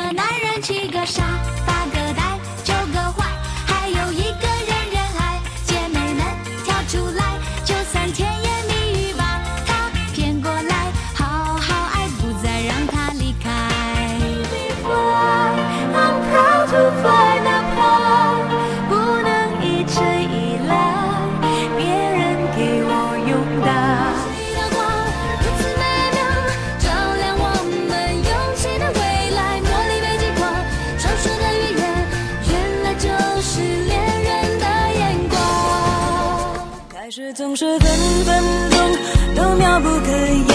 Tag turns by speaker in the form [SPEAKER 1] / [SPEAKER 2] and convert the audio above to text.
[SPEAKER 1] 일어날 总是分分钟都妙不可言，